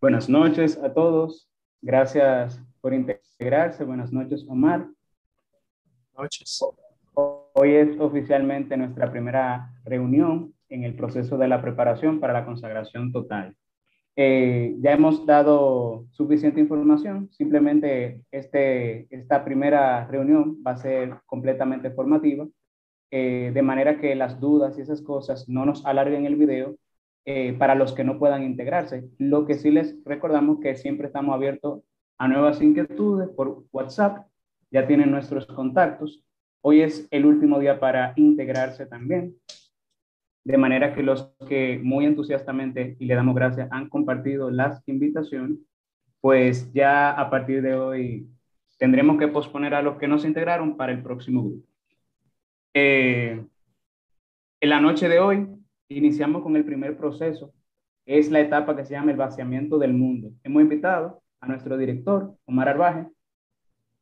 Buenas noches a todos. Gracias por integrarse. Buenas noches, Omar. Noches. Hoy es oficialmente nuestra primera reunión en el proceso de la preparación para la consagración total. Eh, ya hemos dado suficiente información, simplemente este, esta primera reunión va a ser completamente formativa, eh, de manera que las dudas y esas cosas no nos alarguen el video eh, para los que no puedan integrarse. Lo que sí les recordamos que siempre estamos abiertos a nuevas inquietudes por WhatsApp, ya tienen nuestros contactos. Hoy es el último día para integrarse también. De manera que los que muy entusiastamente, y le damos gracias, han compartido las invitaciones, pues ya a partir de hoy tendremos que posponer a los que no se integraron para el próximo grupo. Eh, en la noche de hoy iniciamos con el primer proceso. Es la etapa que se llama el vaciamiento del mundo. Hemos invitado a nuestro director, Omar Arbaje,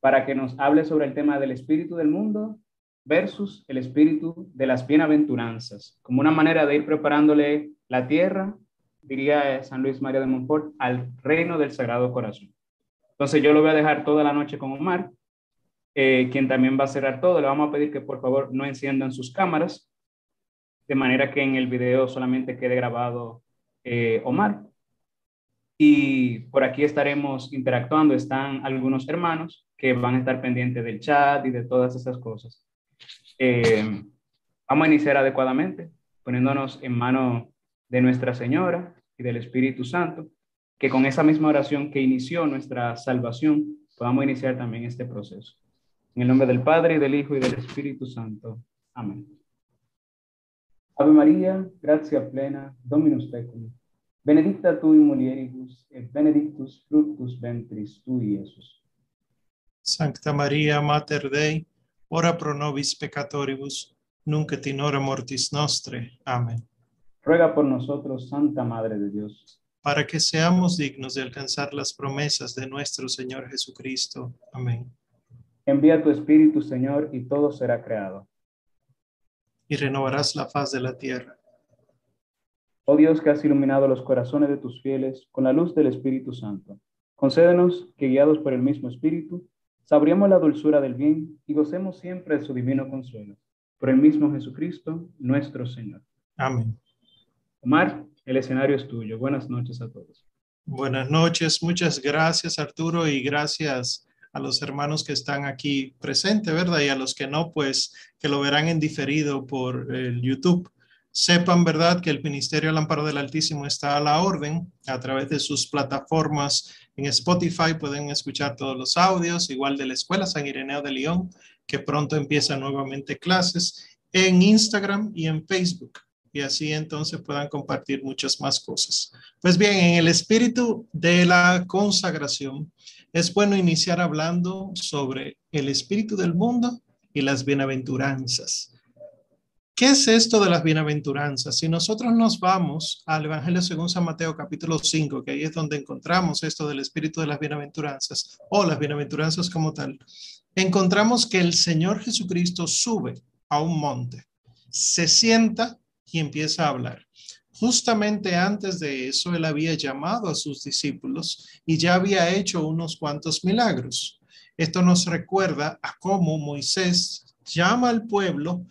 para que nos hable sobre el tema del espíritu del mundo versus el espíritu de las bienaventuranzas, como una manera de ir preparándole la tierra, diría San Luis María de Montfort, al reino del Sagrado Corazón. Entonces yo lo voy a dejar toda la noche con Omar, eh, quien también va a cerrar todo. Le vamos a pedir que por favor no enciendan sus cámaras de manera que en el video solamente quede grabado eh, Omar. Y por aquí estaremos interactuando. Están algunos hermanos que van a estar pendientes del chat y de todas esas cosas. Eh, vamos a iniciar adecuadamente, poniéndonos en mano de Nuestra Señora y del Espíritu Santo, que con esa misma oración que inició nuestra salvación, podamos iniciar también este proceso. En el nombre del Padre, y del Hijo, y del Espíritu Santo. Amén. Ave María, gracia plena, Dominus tecum. Benedicta tu in mulieribus, et benedictus fructus ventris tui, Iesus. Sancta María, Mater Dei, ora pro nobis peccatoribus, nunc et in hora mortis nostre. Amén. Ruega por nosotros, Santa Madre de Dios. Para que seamos dignos de alcanzar las promesas de nuestro Señor Jesucristo. Amén. Envía tu Espíritu, Señor, y todo será creado y renovarás la faz de la tierra. Oh Dios que has iluminado los corazones de tus fieles con la luz del Espíritu Santo, concédenos que guiados por el mismo Espíritu, sabremos la dulzura del bien y gocemos siempre de su divino consuelo. Por el mismo Jesucristo, nuestro Señor. Amén. Omar, el escenario es tuyo. Buenas noches a todos. Buenas noches, muchas gracias Arturo y gracias a los hermanos que están aquí presentes, ¿verdad? Y a los que no, pues que lo verán en diferido por el YouTube. Sepan, ¿verdad?, que el Ministerio Lámpara del Altísimo está a la orden a través de sus plataformas en Spotify. Pueden escuchar todos los audios, igual de la Escuela San Ireneo de León, que pronto empieza nuevamente clases, en Instagram y en Facebook y así entonces puedan compartir muchas más cosas. Pues bien, en el espíritu de la consagración, es bueno iniciar hablando sobre el espíritu del mundo y las bienaventuranzas. ¿Qué es esto de las bienaventuranzas? Si nosotros nos vamos al Evangelio según San Mateo capítulo 5, que ahí es donde encontramos esto del espíritu de las bienaventuranzas o las bienaventuranzas como tal, encontramos que el Señor Jesucristo sube a un monte, se sienta y empieza a hablar. Justamente antes de eso, él había llamado a sus discípulos y ya había hecho unos cuantos milagros. Esto nos recuerda a cómo Moisés llama al pueblo,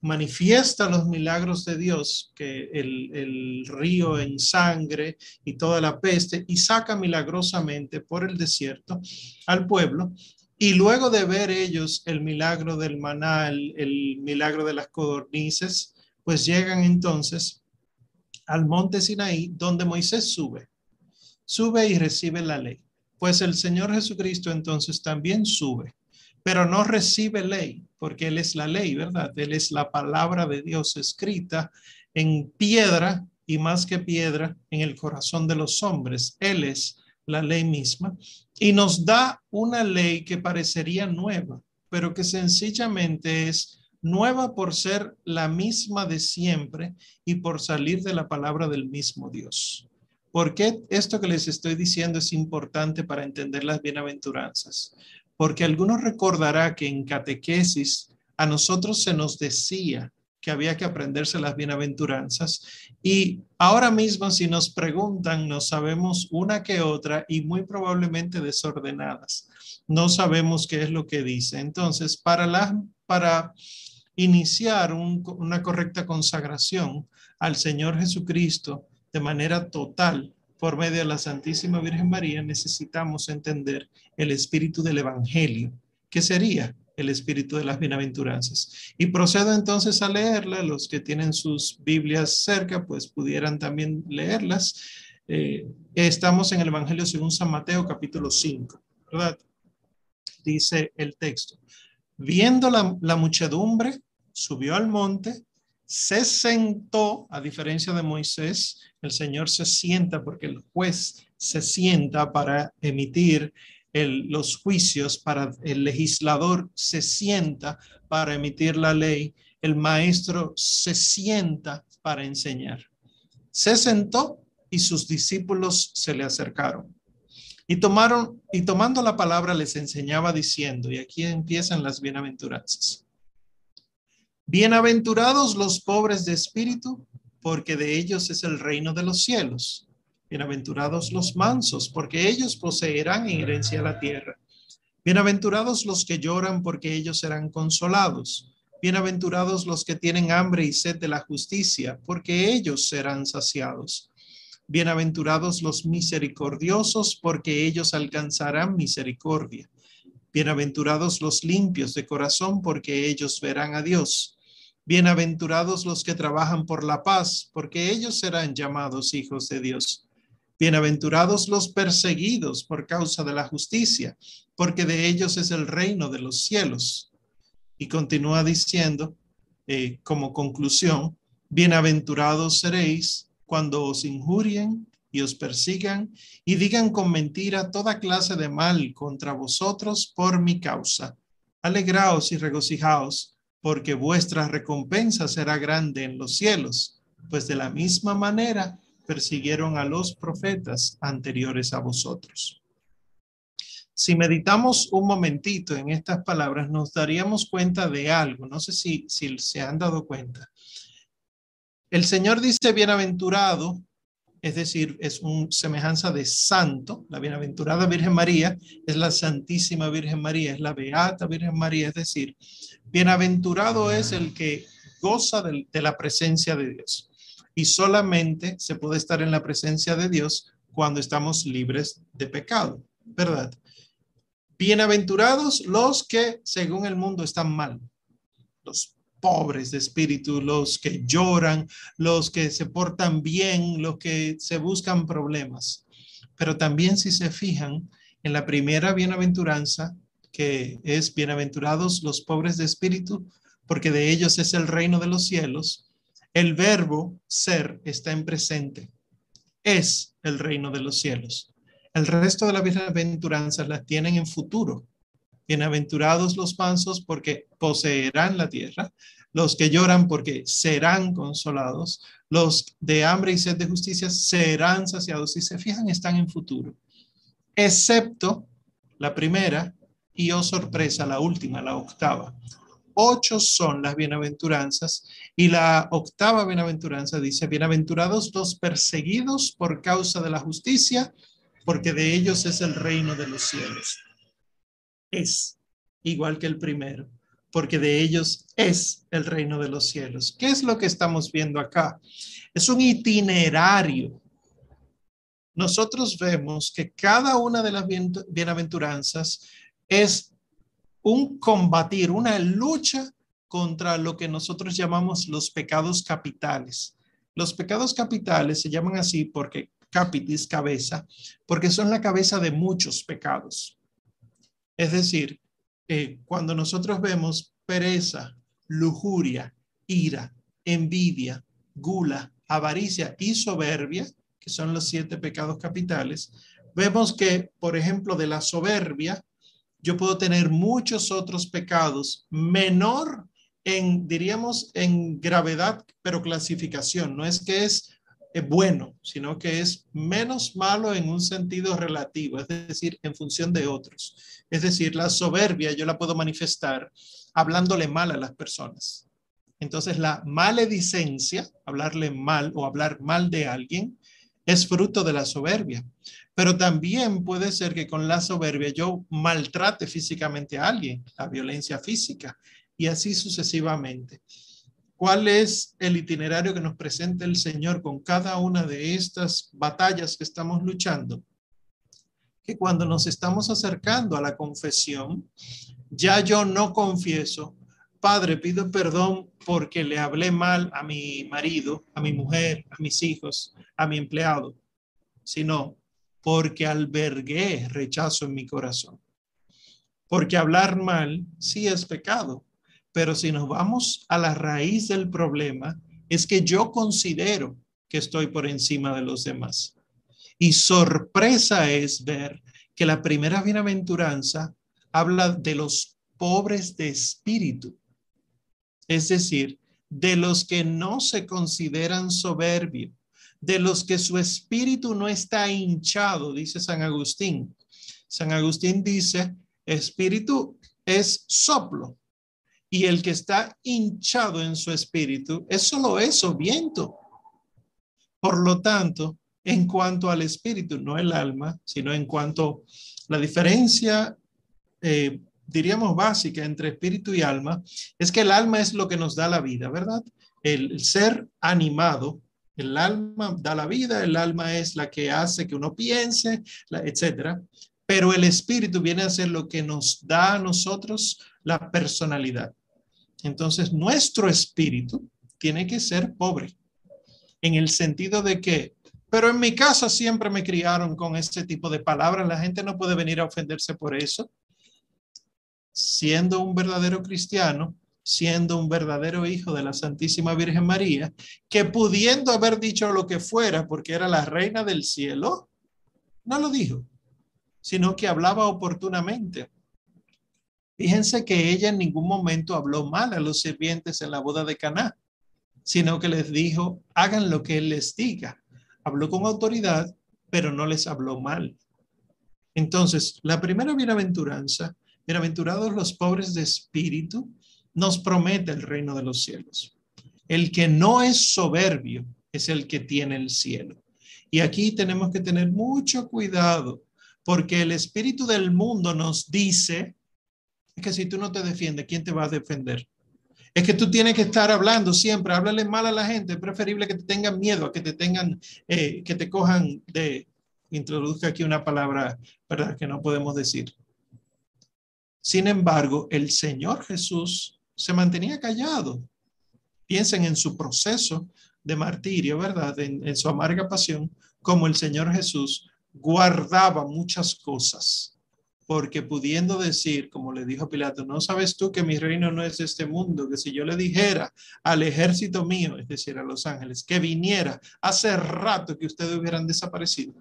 manifiesta los milagros de Dios, que el, río en sangre y toda la peste, y saca milagrosamente por el desierto al pueblo. Y luego de ver ellos el milagro del manal, el milagro de las codornices, pues llegan entonces al monte Sinaí, donde Moisés sube. Sube y recibe la ley. Pues el Señor Jesucristo entonces también sube, pero no recibe ley, porque Él es la ley, ¿verdad? Él es la palabra de Dios escrita en piedra y más que piedra en el corazón de los hombres. Él es la ley misma y nos da una ley que parecería nueva, pero que sencillamente es nueva por ser la misma de siempre y por salir de la palabra del mismo Dios. ¿Por qué esto que les estoy diciendo es importante para entender las bienaventuranzas? Porque algunos recordará que en catequesis a nosotros se nos decía que había que aprenderse las bienaventuranzas. Y ahora mismo, si nos preguntan, no sabemos una que otra y muy probablemente desordenadas. No sabemos qué es lo que dice. Entonces, para, la, para iniciar una correcta consagración al Señor Jesucristo de manera total por medio de la Santísima Virgen María, necesitamos entender el espíritu del Evangelio, que sería el espíritu de las bienaventuranzas. Y procedo entonces a leerla. Los que tienen sus Biblias cerca, pues pudieran también leerlas. Eh, estamos en el Evangelio según San Mateo, capítulo 5, ¿verdad? Dice el texto. Viendo la, muchedumbre, subió al monte, se sentó, a diferencia de Moisés, el Señor se sienta porque el juez se sienta para emitir los juicios, para el legislador se sienta para emitir la ley, el maestro se sienta para enseñar. Se sentó y sus discípulos se le acercaron. Y tomaron y tomando la palabra les enseñaba diciendo, y aquí empiezan las bienaventuranzas. Bienaventurados los pobres de espíritu, porque de ellos es el reino de los cielos. Bienaventurados los mansos, porque ellos poseerán en herencia la tierra. Bienaventurados los que lloran, porque ellos serán consolados. Bienaventurados los que tienen hambre y sed de la justicia, porque ellos serán saciados. Bienaventurados los misericordiosos, porque ellos alcanzarán misericordia. Bienaventurados los limpios de corazón, porque ellos verán a Dios. Bienaventurados los que trabajan por la paz, porque ellos serán llamados hijos de Dios. Bienaventurados los perseguidos por causa de la justicia, porque de ellos es el reino de los cielos. Y continúa diciendo, eh, como conclusión, bienaventurados seréis cuando os injurien y os persigan y digan con mentira toda clase de mal contra vosotros por mi causa. Alegraos y regocijaos, porque vuestra recompensa será grande en los cielos, pues de la misma manera persiguieron a los profetas anteriores a vosotros. Si meditamos un momentito en estas palabras, nos daríamos cuenta de algo. No sé si, si se han dado cuenta. El Señor dice bienaventurado, es decir, es un semejanza de santo. La bienaventurada Virgen María es la Santísima Virgen María, es la Beata Virgen María, es decir, bienaventurado es el que goza de, de la presencia de Dios y solamente se puede estar en la presencia de Dios cuando estamos libres de pecado, ¿verdad? Bienaventurados los que según el mundo están mal, los pobres de espíritu, los que lloran, los que se portan bien, los que se buscan problemas. Pero también si se fijan en la primera bienaventuranza, que es bienaventurados los pobres de espíritu, porque de ellos es el reino de los cielos, el verbo ser está en presente. Es el reino de los cielos. El resto de las bienaventuranzas las tienen en futuro. Bienaventurados los mansos porque poseerán la tierra, los que lloran porque serán consolados, los de hambre y sed de justicia serán saciados. Si se fijan, están en futuro. Excepto la primera y, oh sorpresa, la última, la octava ocho son las bienaventuranzas y la octava bienaventuranza dice, bienaventurados los perseguidos por causa de la justicia, porque de ellos es el reino de los cielos. Es igual que el primero, porque de ellos es el reino de los cielos. ¿Qué es lo que estamos viendo acá? Es un itinerario. Nosotros vemos que cada una de las bienaventuranzas es un combatir, una lucha contra lo que nosotros llamamos los pecados capitales. Los pecados capitales se llaman así porque capitis, cabeza, porque son la cabeza de muchos pecados. Es decir, cuando nosotros vemos pereza, lujuria, ira, envidia, gula, avaricia y soberbia, que son los siete pecados capitales, vemos que, por ejemplo, de la soberbia yo puedo tener muchos otros pecados menor en, diríamos, en gravedad, pero clasificación. No es que es eh, bueno, sino que es menos malo en un sentido relativo, es decir, en función de otros. Es decir, la soberbia yo la puedo manifestar hablándole mal a las personas. Entonces la maledicencia, hablarle mal o hablar mal de alguien, es fruto de la soberbia. Pero también puede ser que con la soberbia yo maltrate físicamente a alguien, la violencia física, y así sucesivamente. ¿Cuál es el itinerario que nos presenta el Señor con cada una de estas batallas que estamos luchando? Que cuando nos estamos acercando a la confesión, ya yo no confieso, Padre, pido perdón porque le hablé mal a mi marido, a mi mujer, a mis hijos, a mi empleado, sino porque albergué rechazo en mi corazón. Porque hablar mal sí es pecado, pero si nos vamos a la raíz del problema, es que yo considero que estoy por encima de los demás. Y sorpresa es ver que la primera bienaventuranza habla de los pobres de espíritu es decir, de los que no se consideran soberbios, de los que su espíritu no está hinchado, dice San Agustín. San Agustín dice, espíritu es soplo, y el que está hinchado en su espíritu es solo eso, viento. Por lo tanto, en cuanto al espíritu, no el alma, sino en cuanto la diferencia eh, diríamos, básica entre espíritu y alma, es que el alma es lo que nos da la vida, ¿verdad? El ser animado, el alma da la vida, el alma es la que hace que uno piense, etcétera. Pero el espíritu viene a ser lo que nos da a nosotros la personalidad. Entonces, nuestro espíritu tiene que ser pobre, en el sentido de que, pero en mi casa siempre me criaron con este tipo de palabras, la gente no puede venir a ofenderse por eso siendo un verdadero cristiano, siendo un verdadero hijo de la Santísima Virgen María, que pudiendo haber dicho lo que fuera porque era la reina del cielo, no lo dijo, sino que hablaba oportunamente. Fíjense que ella en ningún momento habló mal a los sirvientes en la boda de Caná, sino que les dijo, hagan lo que él les diga. Habló con autoridad, pero no les habló mal. Entonces, la primera bienaventuranza Bienaventurados los pobres de espíritu, nos promete el reino de los cielos. El que no es soberbio es el que tiene el cielo. Y aquí tenemos que tener mucho cuidado, porque el espíritu del mundo nos dice que si tú no te defiendes, ¿quién te va a defender? Es que tú tienes que estar hablando siempre, háblale mal a la gente, es preferible que te tengan miedo, que te tengan, eh, que te cojan de, introduzca aquí una palabra, ¿verdad? Que no podemos decir. Sin embargo, el Señor Jesús se mantenía callado. Piensen en su proceso de martirio, ¿verdad? En, su amarga pasión, como el Señor Jesús guardaba muchas cosas, porque pudiendo decir, como le dijo Pilato, no sabes tú que mi reino no es de este mundo, que si yo le dijera al ejército mío, es decir, a los ángeles, que viniera hace rato que ustedes hubieran desaparecido.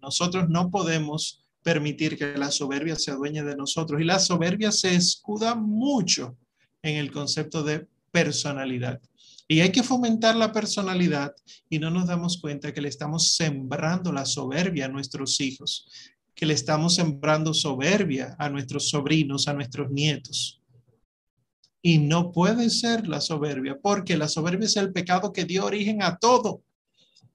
Nosotros no podemos permitir que la soberbia se adueñe de nosotros. Y la soberbia se escuda mucho en el concepto de personalidad. Y hay que fomentar la personalidad y no nos damos cuenta que le estamos sembrando la soberbia a nuestros hijos, que le estamos sembrando soberbia a nuestros sobrinos, a nuestros nietos. Y no puede ser la soberbia, porque la soberbia es el pecado que dio origen a todo.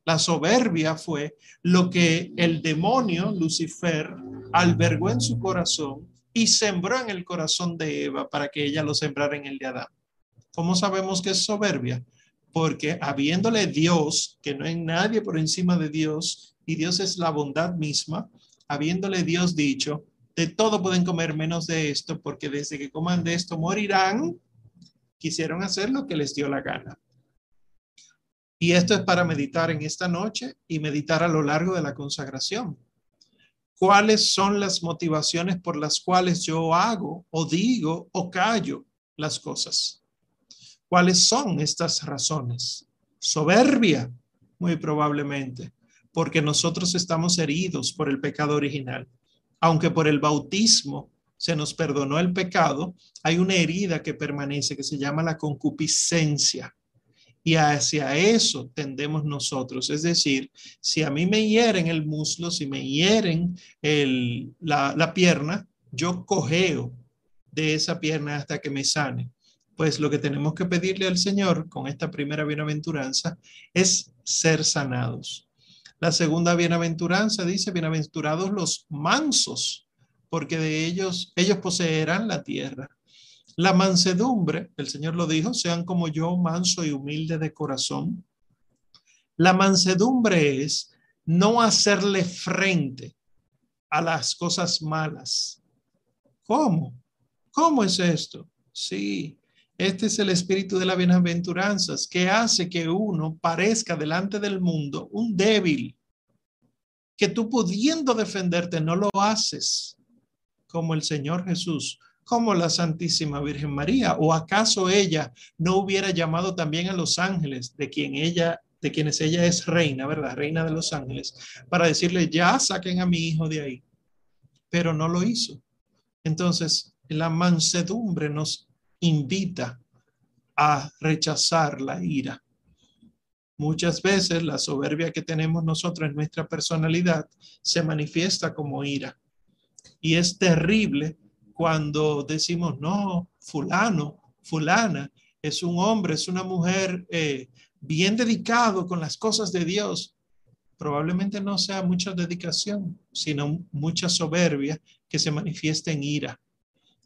La soberbia fue lo que el demonio, Lucifer, albergó en su corazón y sembró en el corazón de Eva para que ella lo sembrara en el de Adán. ¿Cómo sabemos que es soberbia? Porque habiéndole Dios, que no hay nadie por encima de Dios, y Dios es la bondad misma, habiéndole Dios dicho, de todo pueden comer menos de esto, porque desde que coman de esto morirán, quisieron hacer lo que les dio la gana. Y esto es para meditar en esta noche y meditar a lo largo de la consagración. ¿Cuáles son las motivaciones por las cuales yo hago o digo o callo las cosas? ¿Cuáles son estas razones? Soberbia, muy probablemente, porque nosotros estamos heridos por el pecado original. Aunque por el bautismo se nos perdonó el pecado, hay una herida que permanece que se llama la concupiscencia y hacia eso tendemos nosotros. Es decir, si a mí me hieren el muslo, si me hieren la, pierna, yo cojeo de esa pierna hasta que me sane. Pues lo que tenemos que pedirle al Señor con esta primera bienaventuranza es ser sanados. La segunda bienaventuranza dice, bienaventurados los mansos, porque de ellos, ellos poseerán la tierra. La mansedumbre, el Señor lo dijo, sean como yo, manso y humilde de corazón. La mansedumbre es no hacerle frente a las cosas malas. ¿Cómo? ¿Cómo es esto? Sí, este es el espíritu de las bienaventuranzas que hace que uno parezca delante del mundo un débil, que tú pudiendo defenderte no lo haces como el Señor Jesús como la Santísima Virgen María? ¿O acaso ella no hubiera llamado también a los ángeles de quien ella de quienes ella es reina, ¿verdad? Reina de los ángeles, para decirle, ya saquen a mi hijo de ahí. Pero no lo hizo. Entonces, la mansedumbre nos invita a rechazar la ira. Muchas veces la soberbia que tenemos nosotros en nuestra personalidad se manifiesta como ira. Y es terrible cuando decimos, no, fulano, fulana, es un hombre, es una mujer eh, bien dedicado con las cosas de Dios. Probablemente no sea mucha dedicación, sino mucha soberbia que se manifiesta en ira.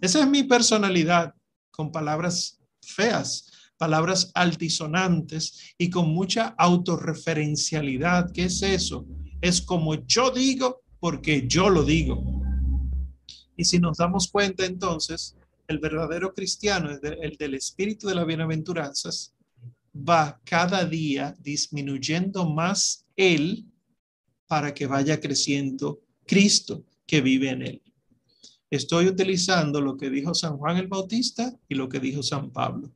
Esa es mi personalidad, con palabras feas, palabras altisonantes y con mucha autorreferencialidad. ¿Qué es eso? Es como yo digo porque yo lo digo. Y si nos damos cuenta entonces, el verdadero cristiano, el del espíritu de las bienaventuranzas, va cada día disminuyendo más él para que vaya creciendo Cristo que vive en él. Estoy utilizando lo que dijo San Juan el Bautista y lo que dijo San Pablo.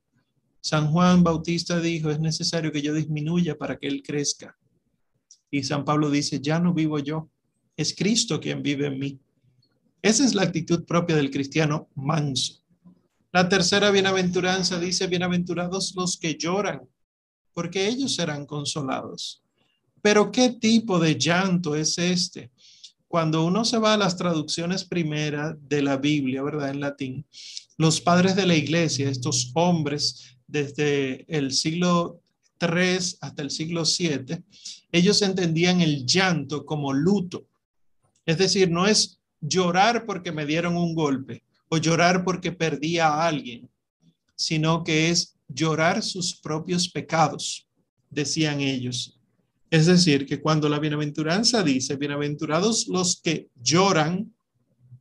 San Juan Bautista dijo, es necesario que yo disminuya para que él crezca. Y San Pablo dice, ya no vivo yo, es Cristo quien vive en mí. Esa es la actitud propia del cristiano manso. La tercera bienaventuranza dice, bienaventurados los que lloran, porque ellos serán consolados. Pero ¿qué tipo de llanto es este? Cuando uno se va a las traducciones primeras de la Biblia, ¿verdad? En latín, los padres de la iglesia, estos hombres desde el siglo 3 hasta el siglo 7, ellos entendían el llanto como luto. Es decir, no es llorar porque me dieron un golpe o llorar porque perdí a alguien, sino que es llorar sus propios pecados, decían ellos. Es decir, que cuando la bienaventuranza dice, bienaventurados los que lloran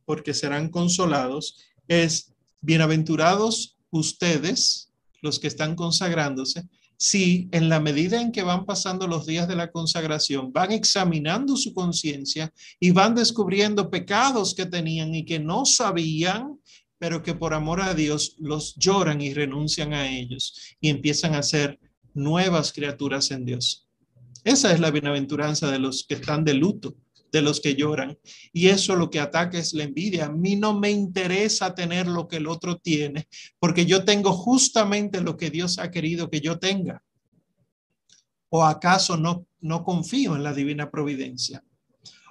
porque serán consolados, es bienaventurados ustedes, los que están consagrándose, si en la medida en que van pasando los días de la consagración, van examinando su conciencia y van descubriendo pecados que tenían y que no sabían, pero que por amor a Dios los lloran y renuncian a ellos y empiezan a ser nuevas criaturas en Dios. Esa es la bienaventuranza de los que están de luto, de los que lloran. Y eso lo que ataca es la envidia. A mí no me interesa tener lo que el otro tiene, porque yo tengo justamente lo que Dios ha querido que yo tenga. ¿O acaso no, no confío en la divina providencia?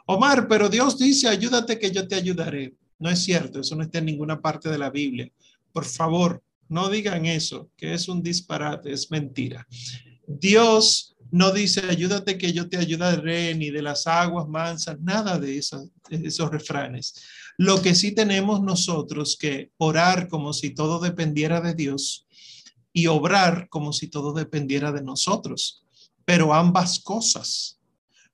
Omar, pero Dios dice, ayúdate que yo te ayudaré. No es cierto, eso no está en ninguna parte de la Biblia. Por favor, no digan eso, que es un disparate, es mentira. Dios no dice, ayúdate que yo te ayudaré, ni de las aguas mansas, nada de, esos refranes. Lo que sí tenemos nosotros que orar como si todo dependiera de Dios y obrar como si todo dependiera de nosotros, pero ambas cosas.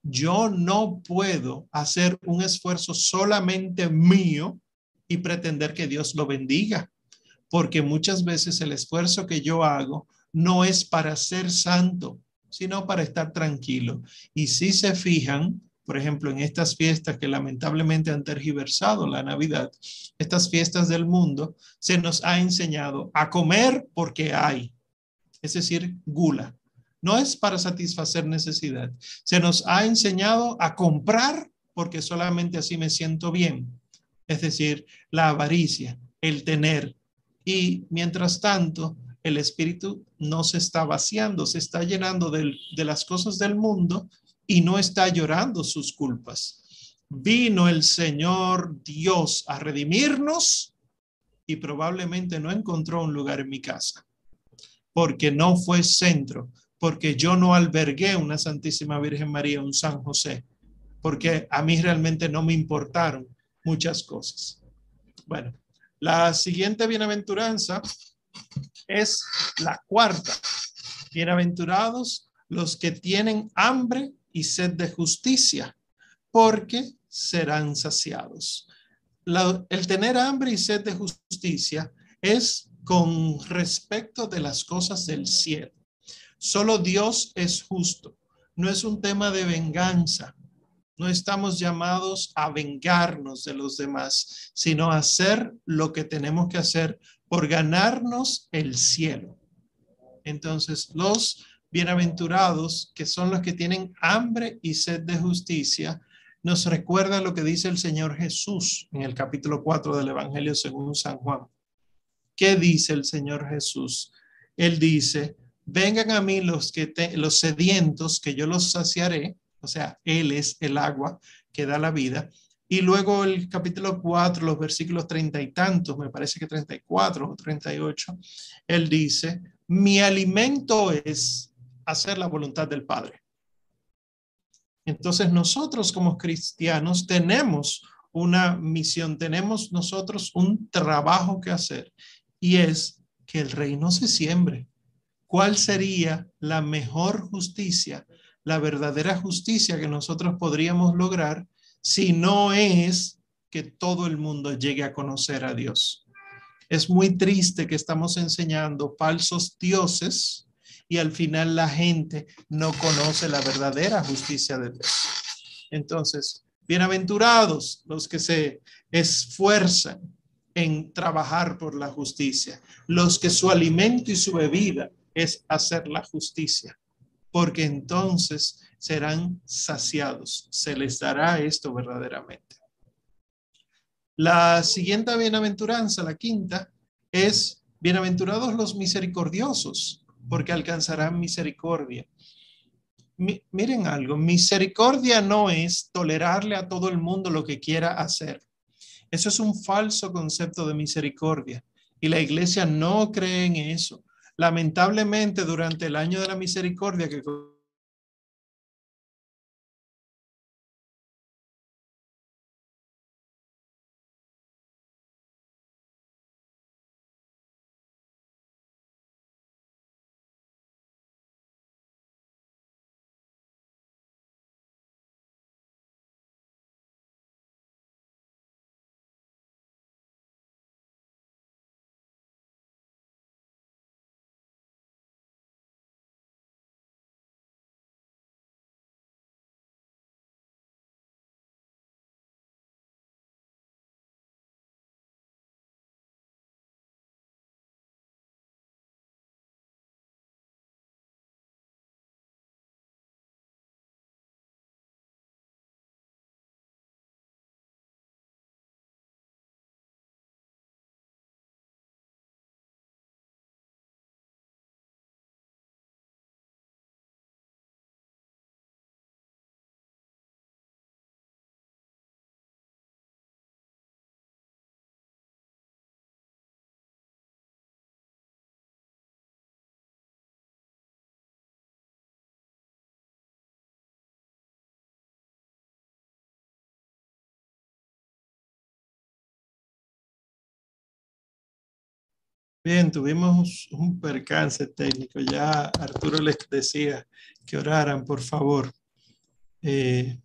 Yo no puedo hacer un esfuerzo solamente mío y pretender que Dios lo bendiga, porque muchas veces el esfuerzo que yo hago no es para ser santo, sino para estar tranquilo. Y si se fijan, por ejemplo, en estas fiestas que lamentablemente han tergiversado la Navidad, estas fiestas del mundo, se nos ha enseñado a comer porque hay, es decir, gula. No es para satisfacer necesidad. Se nos ha enseñado a comprar porque solamente así me siento bien. Es decir, la avaricia, el tener. Y mientras tanto, el espíritu no se está vaciando, se está llenando de, las cosas del mundo y no está llorando sus culpas. Vino el Señor Dios a redimirnos y probablemente no encontró un lugar en mi casa, porque no fue centro, porque yo no albergué una Santísima Virgen María, un San José, porque a mí realmente no me importaron muchas cosas. Bueno, la siguiente bienaventuranza es la cuarta. Bienaventurados los que tienen hambre y sed de justicia, porque serán saciados. el tener hambre y sed de justicia es con respecto de las cosas del cielo. Solo Dios es justo. No es un tema de venganza. No estamos llamados a vengarnos de los demás, sino a hacer lo que tenemos que hacer por ganarnos el cielo. Entonces, los bienaventurados, que son los que tienen hambre y sed de justicia, nos recuerda lo que dice el Señor Jesús en el capítulo 4 del Evangelio según San Juan. ¿Qué dice el Señor Jesús? Él dice, vengan a mí los que los sedientos, que yo los saciaré, o sea, él es el agua que da la vida. Y luego el capítulo 4, los versículos treinta y tantos, me parece que 34 o 38, él dice, mi alimento es hacer la voluntad del Padre. Entonces nosotros como cristianos tenemos una misión, tenemos nosotros un trabajo que hacer y es que el reino se siembre. ¿Cuál sería la mejor justicia, la verdadera justicia que nosotros podríamos lograr si no es que todo el mundo llegue a conocer a Dios? Es muy triste que estamos enseñando falsos dioses y al final la gente no conoce la verdadera justicia de Dios. Entonces, bienaventurados los que se esfuerzan en trabajar por la justicia, los que su alimento y su bebida es hacer la justicia, porque entonces serán saciados, se les dará esto verdaderamente. La siguiente bienaventuranza, la quinta, es bienaventurados los misericordiosos, porque alcanzarán misericordia. miren algo, misericordia no es tolerarle a todo el mundo lo que quiera hacer. Eso es un falso concepto de misericordia y la iglesia no cree en eso. Lamentablemente, durante el año de la misericordia que Bien, tuvimos un percance técnico. Ya Arturo les decía que oraran, por favor. Eh,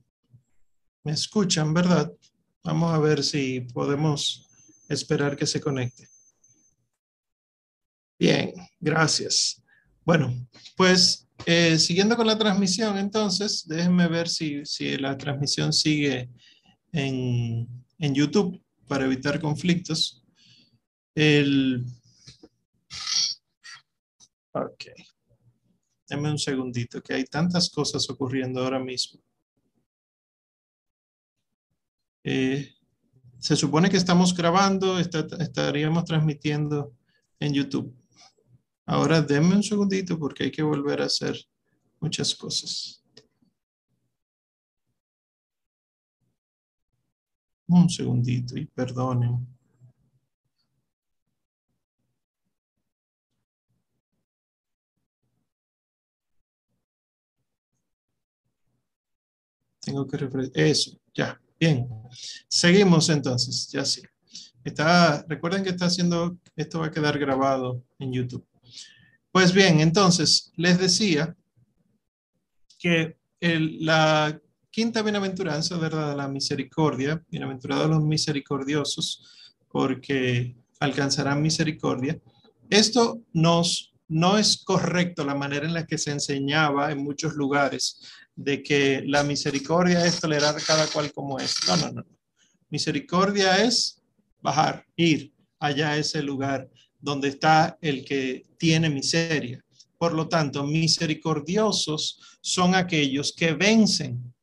¿Me escuchan, verdad? Vamos a ver si podemos esperar que se conecte. Bien, gracias. Bueno, pues eh, siguiendo con la transmisión, entonces, déjenme ver si, si la transmisión sigue en, en YouTube para evitar conflictos. El, Ok. Deme un segundito, que hay tantas cosas ocurriendo ahora mismo. Eh, se supone que estamos grabando, estaríamos transmitiendo en YouTube. Ahora denme un segundito porque hay que volver a hacer muchas cosas. Un segundito y perdonen. Tengo que refrescar. Eso, ya. Bien. Seguimos entonces. Ya sí. Está, recuerden que está haciendo, esto va a quedar grabado en YouTube. Pues bien, entonces les decía que la quinta bienaventuranza, ¿verdad? La misericordia, bienaventurados los misericordiosos, porque alcanzarán misericordia. Esto nos, no es correcto la manera en la que se enseñaba en muchos lugares de que la misericordia es tolerar cada cual como es. No, no, no. Misericordia es bajar, ir allá a ese lugar donde está el que tiene miseria. Por lo tanto, misericordiosos son aquellos que vencen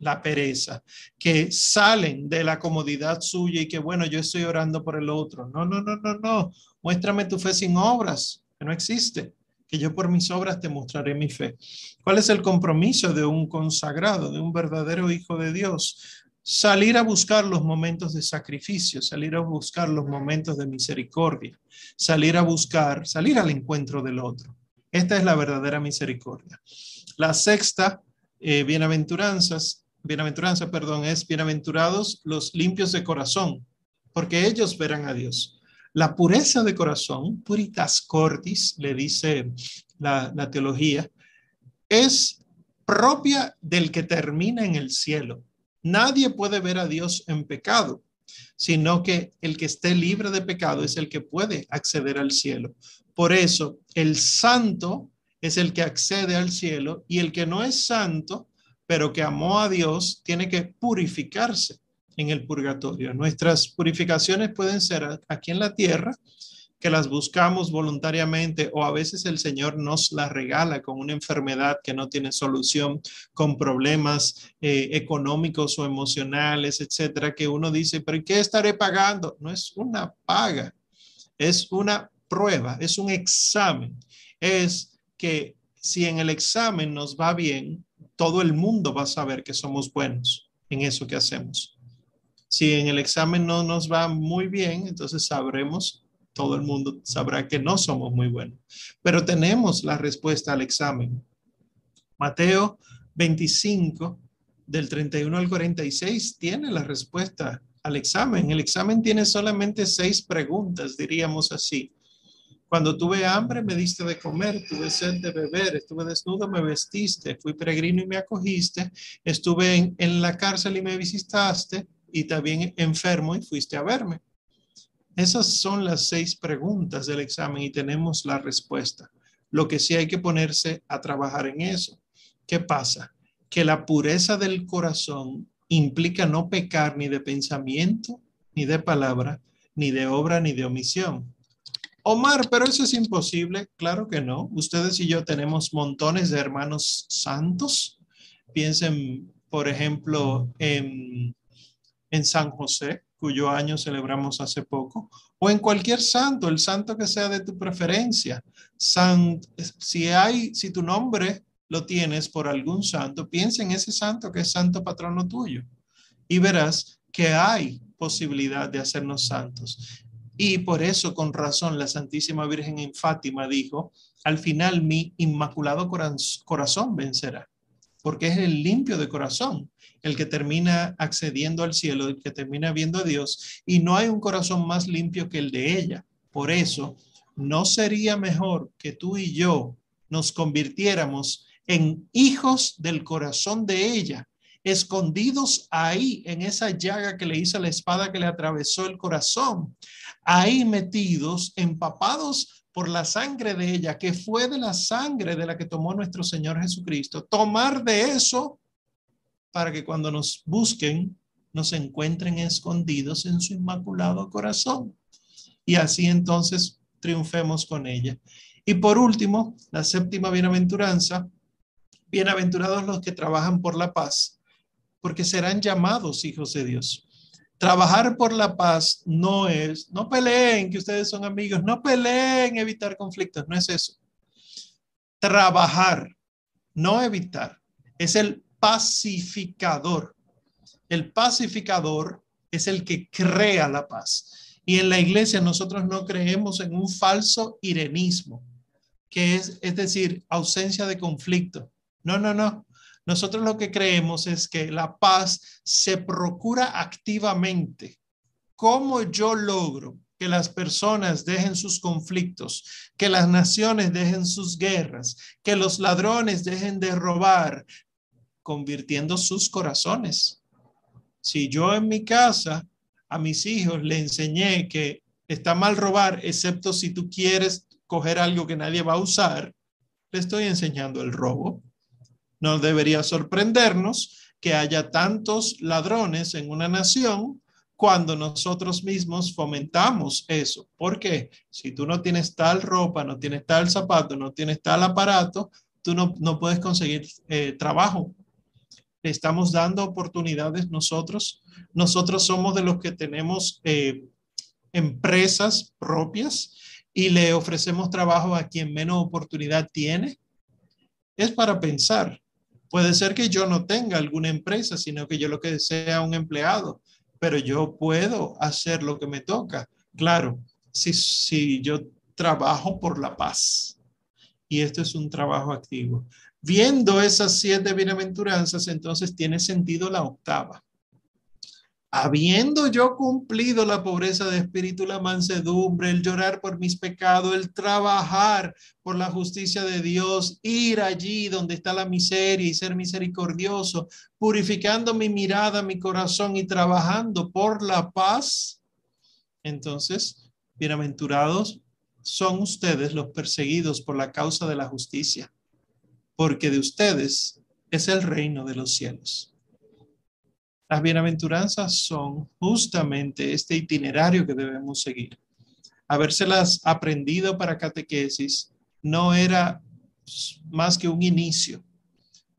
la pereza, que salen de la comodidad suya y que, bueno, yo estoy orando por el otro. No, no, no, no, no. Muéstrame tu fe sin obras, que no existe, que yo por mis obras te mostraré mi fe. ¿Cuál es el compromiso de un consagrado, de un verdadero hijo de Dios? Salir a buscar los momentos de sacrificio, salir a buscar los momentos de misericordia, salir a buscar, salir al encuentro del otro. Esta es la verdadera misericordia. La sexta, eh, bienaventuranzas, bienaventuranza, perdón, es bienaventurados los limpios de corazón, porque ellos verán a Dios. La pureza de corazón, puritas cordis, le dice la, la teología, es propia del que termina en el cielo. Nadie puede ver a Dios en pecado, sino que el que esté libre de pecado es el que puede acceder al cielo. Por eso, el santo es el que accede al cielo y el que no es santo pero que amó a Dios, tiene que purificarse en el purgatorio. Nuestras purificaciones pueden ser aquí en la tierra, que las buscamos voluntariamente o a veces el Señor nos las regala con una enfermedad que no tiene solución, con problemas eh, económicos o emocionales, etcétera, que uno dice, pero ¿qué estaré pagando? No es una paga, es una prueba, es un examen. Es que si en el examen nos va bien, todo el mundo va a saber que somos buenos en eso que hacemos. Si en el examen no nos va muy bien, entonces sabremos, todo el mundo sabrá que no somos muy buenos. Pero tenemos la respuesta al examen. Mateo 25, del 31 al 46, tiene la respuesta al examen. El examen tiene solamente seis preguntas, diríamos así. Cuando tuve hambre, me diste de comer, tuve sed de beber, estuve desnudo, me vestiste, fui peregrino y me acogiste, estuve en, la cárcel y me visitaste, y también enfermo y fuiste a verme. Esas son las seis preguntas del examen y tenemos la respuesta. Lo que sí hay que ponerse a trabajar en eso. ¿Qué pasa? Que la pureza del corazón implica no pecar ni de pensamiento, ni de palabra, ni de obra, ni de omisión. Omar, pero eso es imposible. Claro que no. Ustedes y yo tenemos montones de hermanos santos. Piensen, por ejemplo, en, en San José, cuyo año celebramos hace poco, o en cualquier santo, el santo que sea de tu preferencia. Si hay, si tu nombre lo tienes por algún santo, piensa en ese santo que es santo patrono tuyo y verás que hay posibilidad de hacernos santos. Y por eso, con razón, la Santísima Virgen en Fátima dijo, al final mi inmaculado corazón vencerá, porque es el limpio de corazón el que termina accediendo al cielo, el que termina viendo a Dios, y no hay un corazón más limpio que el de ella. Por eso, ¿no sería mejor que tú y yo nos convirtiéramos en hijos del corazón de ella, escondidos ahí en esa llaga que le hizo la espada que le atravesó el corazón, ahí metidos, empapados por la sangre de ella, que fue de la sangre de la que tomó nuestro Señor Jesucristo, tomar de eso para que cuando nos busquen, nos encuentren escondidos en su inmaculado corazón. Y así entonces triunfemos con ella. Y por último, la séptima bienaventuranza, bienaventurados los que trabajan por la paz, porque serán llamados hijos de Dios. Trabajar por la paz no es, no peleen, que ustedes son amigos, no peleen, evitar conflictos, no es eso. Trabajar, no evitar, es el pacificador. El pacificador es el que crea la paz. Y en la iglesia nosotros no creemos en un falso irenismo, que es, es decir, ausencia de conflicto. No, no, no. Nosotros lo que creemos es que la paz se procura activamente. ¿Cómo yo logro que las personas dejen sus conflictos, que las naciones dejen sus guerras, que los ladrones dejen de robar, convirtiendo sus corazones? Si yo en mi casa a mis hijos le enseñé que está mal robar, excepto si tú quieres coger algo que nadie va a usar, le estoy enseñando el robo. No debería sorprendernos que haya tantos ladrones en una nación cuando nosotros mismos fomentamos eso. Porque si tú no tienes tal ropa, no tienes tal zapato, no tienes tal aparato, tú no, no puedes conseguir eh, trabajo. Estamos dando oportunidades nosotros. Nosotros somos de los que tenemos eh, empresas propias y le ofrecemos trabajo a quien menos oportunidad tiene. Es para pensar. Puede ser que yo no tenga alguna empresa, sino que yo lo que sea un empleado, pero yo puedo hacer lo que me toca. Claro, si, si yo trabajo por la paz. Y esto es un trabajo activo. Viendo esas siete bienaventuranzas, entonces tiene sentido la octava habiendo yo cumplido la pobreza de espíritu, la mansedumbre, el llorar por mis pecados, el trabajar por la justicia de Dios, ir allí donde está la miseria y ser misericordioso, purificando mi mirada, mi corazón y trabajando por la paz, entonces, bienaventurados son ustedes los perseguidos por la causa de la justicia, porque de ustedes es el reino de los cielos. Las bienaventuranzas son justamente este itinerario que debemos seguir. Habérselas aprendido para catequesis no era más que un inicio,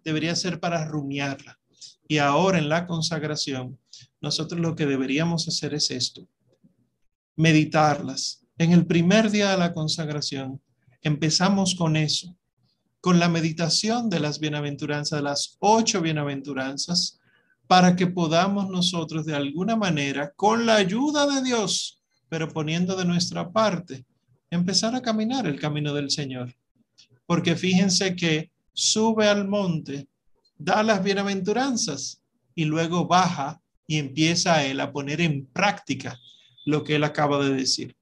debería ser para rumiarla. Y ahora en la consagración, nosotros lo que deberíamos hacer es esto, meditarlas. En el primer día de la consagración, empezamos con eso, con la meditación de las bienaventuranzas, de las ocho bienaventuranzas, para que podamos nosotros de alguna manera, con la ayuda de Dios, pero poniendo de nuestra parte, empezar a caminar el camino del Señor. Porque fíjense que sube al monte, da las bienaventuranzas y luego baja y empieza a él a poner en práctica lo que él acaba de decir,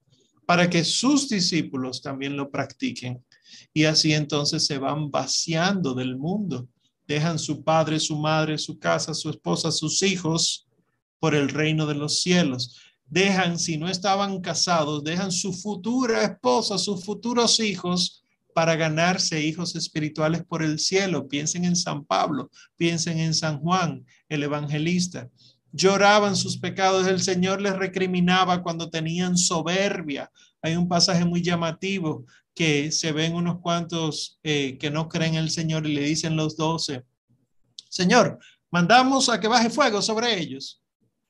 para que sus discípulos también lo practiquen. Y así entonces se van vaciando del mundo dejan su padre, su madre, su casa, su esposa, sus hijos por el reino de los cielos. Dejan, si no estaban casados, dejan su futura esposa, sus futuros hijos para ganarse hijos espirituales por el cielo. Piensen en San Pablo, piensen en San Juan, el evangelista. Lloraban sus pecados, el Señor les recriminaba cuando tenían soberbia. Hay un pasaje muy llamativo que se ven unos cuantos eh, que no creen en el Señor y le dicen los doce, Señor, mandamos a que baje fuego sobre ellos.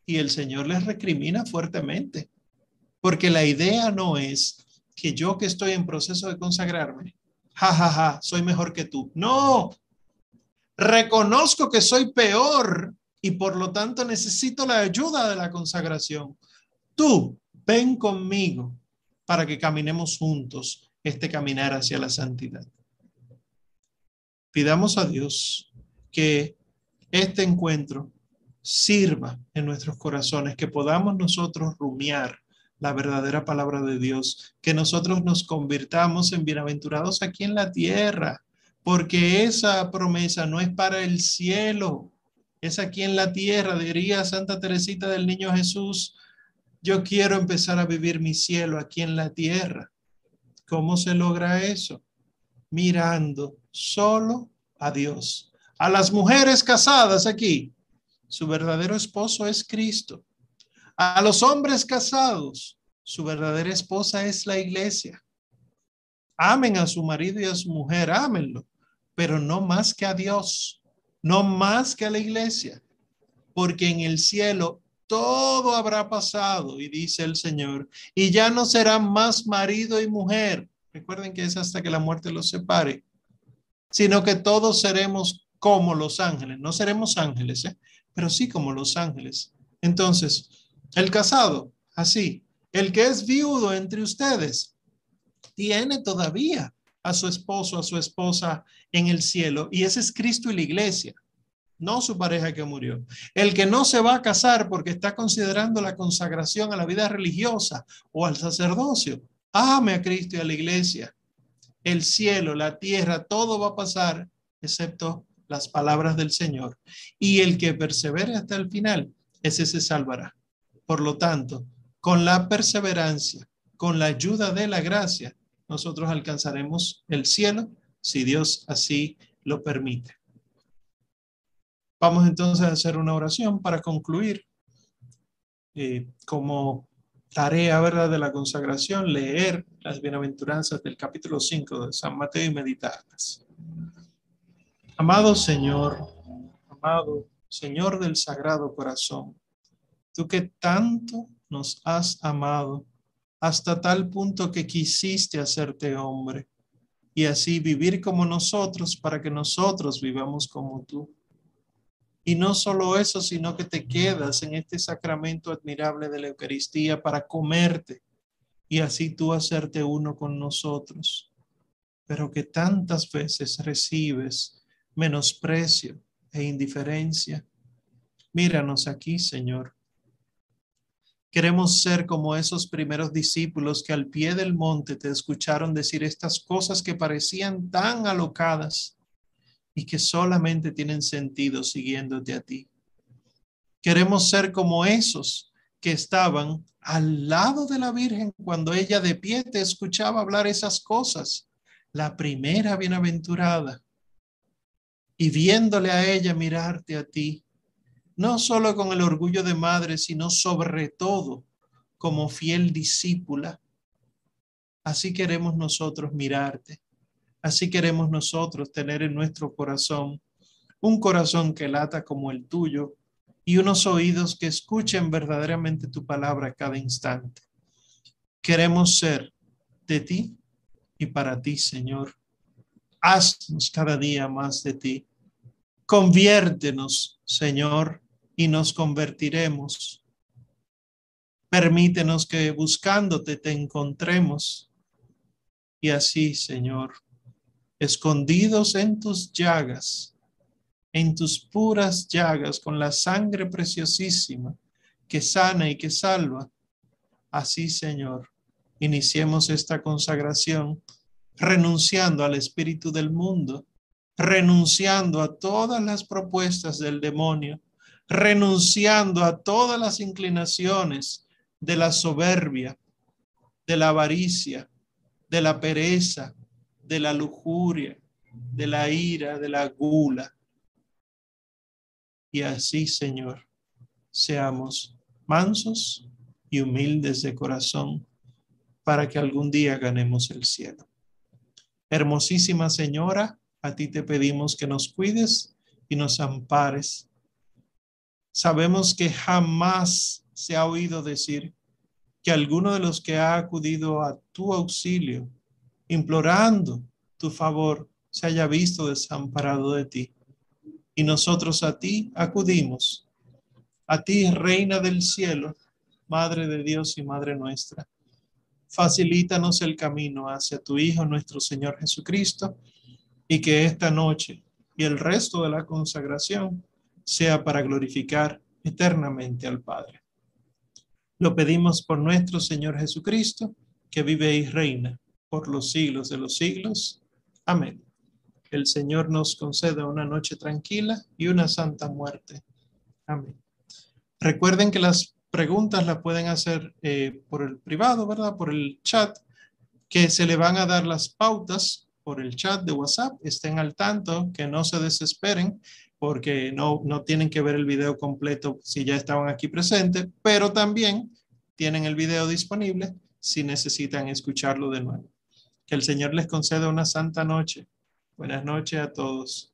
Y el Señor les recrimina fuertemente, porque la idea no es que yo que estoy en proceso de consagrarme, jajaja, ja, ja, soy mejor que tú. No, reconozco que soy peor y por lo tanto necesito la ayuda de la consagración. Tú, ven conmigo para que caminemos juntos este caminar hacia la santidad. Pidamos a Dios que este encuentro sirva en nuestros corazones, que podamos nosotros rumiar la verdadera palabra de Dios, que nosotros nos convirtamos en bienaventurados aquí en la tierra, porque esa promesa no es para el cielo, es aquí en la tierra, diría Santa Teresita del Niño Jesús, yo quiero empezar a vivir mi cielo aquí en la tierra. ¿Cómo se logra eso? Mirando solo a Dios. A las mujeres casadas aquí, su verdadero esposo es Cristo. A los hombres casados, su verdadera esposa es la iglesia. Amen a su marido y a su mujer, ámenlo, pero no más que a Dios, no más que a la iglesia, porque en el cielo todo habrá pasado, y dice el Señor, y ya no serán más marido y mujer. Recuerden que es hasta que la muerte los separe, sino que todos seremos como los ángeles. No seremos ángeles, ¿eh? pero sí como los ángeles. Entonces, el casado, así, el que es viudo entre ustedes, tiene todavía a su esposo, a su esposa en el cielo, y ese es Cristo y la iglesia. No su pareja que murió. El que no se va a casar porque está considerando la consagración a la vida religiosa o al sacerdocio. Ame a Cristo y a la iglesia. El cielo, la tierra, todo va a pasar excepto las palabras del Señor. Y el que persevere hasta el final, ese se salvará. Por lo tanto, con la perseverancia, con la ayuda de la gracia, nosotros alcanzaremos el cielo si Dios así lo permite. Vamos entonces a hacer una oración para concluir eh, como tarea ¿verdad? de la consagración, leer las bienaventuranzas del capítulo 5 de San Mateo y meditarlas. Amado Señor, amado Señor del Sagrado Corazón, tú que tanto nos has amado hasta tal punto que quisiste hacerte hombre y así vivir como nosotros para que nosotros vivamos como tú. Y no solo eso, sino que te quedas en este sacramento admirable de la Eucaristía para comerte y así tú hacerte uno con nosotros, pero que tantas veces recibes menosprecio e indiferencia. Míranos aquí, Señor. Queremos ser como esos primeros discípulos que al pie del monte te escucharon decir estas cosas que parecían tan alocadas y que solamente tienen sentido siguiéndote a ti. Queremos ser como esos que estaban al lado de la Virgen cuando ella de pie te escuchaba hablar esas cosas, la primera bienaventurada, y viéndole a ella mirarte a ti, no solo con el orgullo de madre, sino sobre todo como fiel discípula. Así queremos nosotros mirarte. Así queremos nosotros tener en nuestro corazón un corazón que lata como el tuyo y unos oídos que escuchen verdaderamente tu palabra cada instante. Queremos ser de ti y para ti, Señor. Haznos cada día más de ti. Conviértenos, Señor, y nos convertiremos. Permítenos que buscándote te encontremos. Y así, Señor, escondidos en tus llagas, en tus puras llagas, con la sangre preciosísima que sana y que salva. Así, Señor, iniciemos esta consagración renunciando al espíritu del mundo, renunciando a todas las propuestas del demonio renunciando a todas las inclinaciones de la soberbia, de la avaricia, de la pereza, de la lujuria, de la ira, de la gula. Y así, Señor, seamos mansos y humildes de corazón para que algún día ganemos el cielo. Hermosísima Señora, a ti te pedimos que nos cuides y nos ampares Sabemos que jamás se ha oído decir que alguno de los que ha acudido a tu auxilio, implorando tu favor, se haya visto desamparado de ti. Y nosotros a ti acudimos, a ti, Reina del cielo, Madre de Dios y Madre nuestra. Facilítanos el camino hacia tu Hijo, nuestro Señor Jesucristo, y que esta noche y el resto de la consagración sea para glorificar eternamente al Padre. Lo pedimos por nuestro Señor Jesucristo, que vive y reina por los siglos de los siglos. Amén. El Señor nos conceda una noche tranquila y una santa muerte. Amén. Recuerden que las preguntas las pueden hacer eh, por el privado, ¿verdad? Por el chat, que se le van a dar las pautas por el chat de WhatsApp. Estén al tanto, que no se desesperen porque no, no tienen que ver el video completo si ya estaban aquí presentes, pero también tienen el video disponible si necesitan escucharlo de nuevo. Que el Señor les conceda una santa noche. Buenas noches a todos.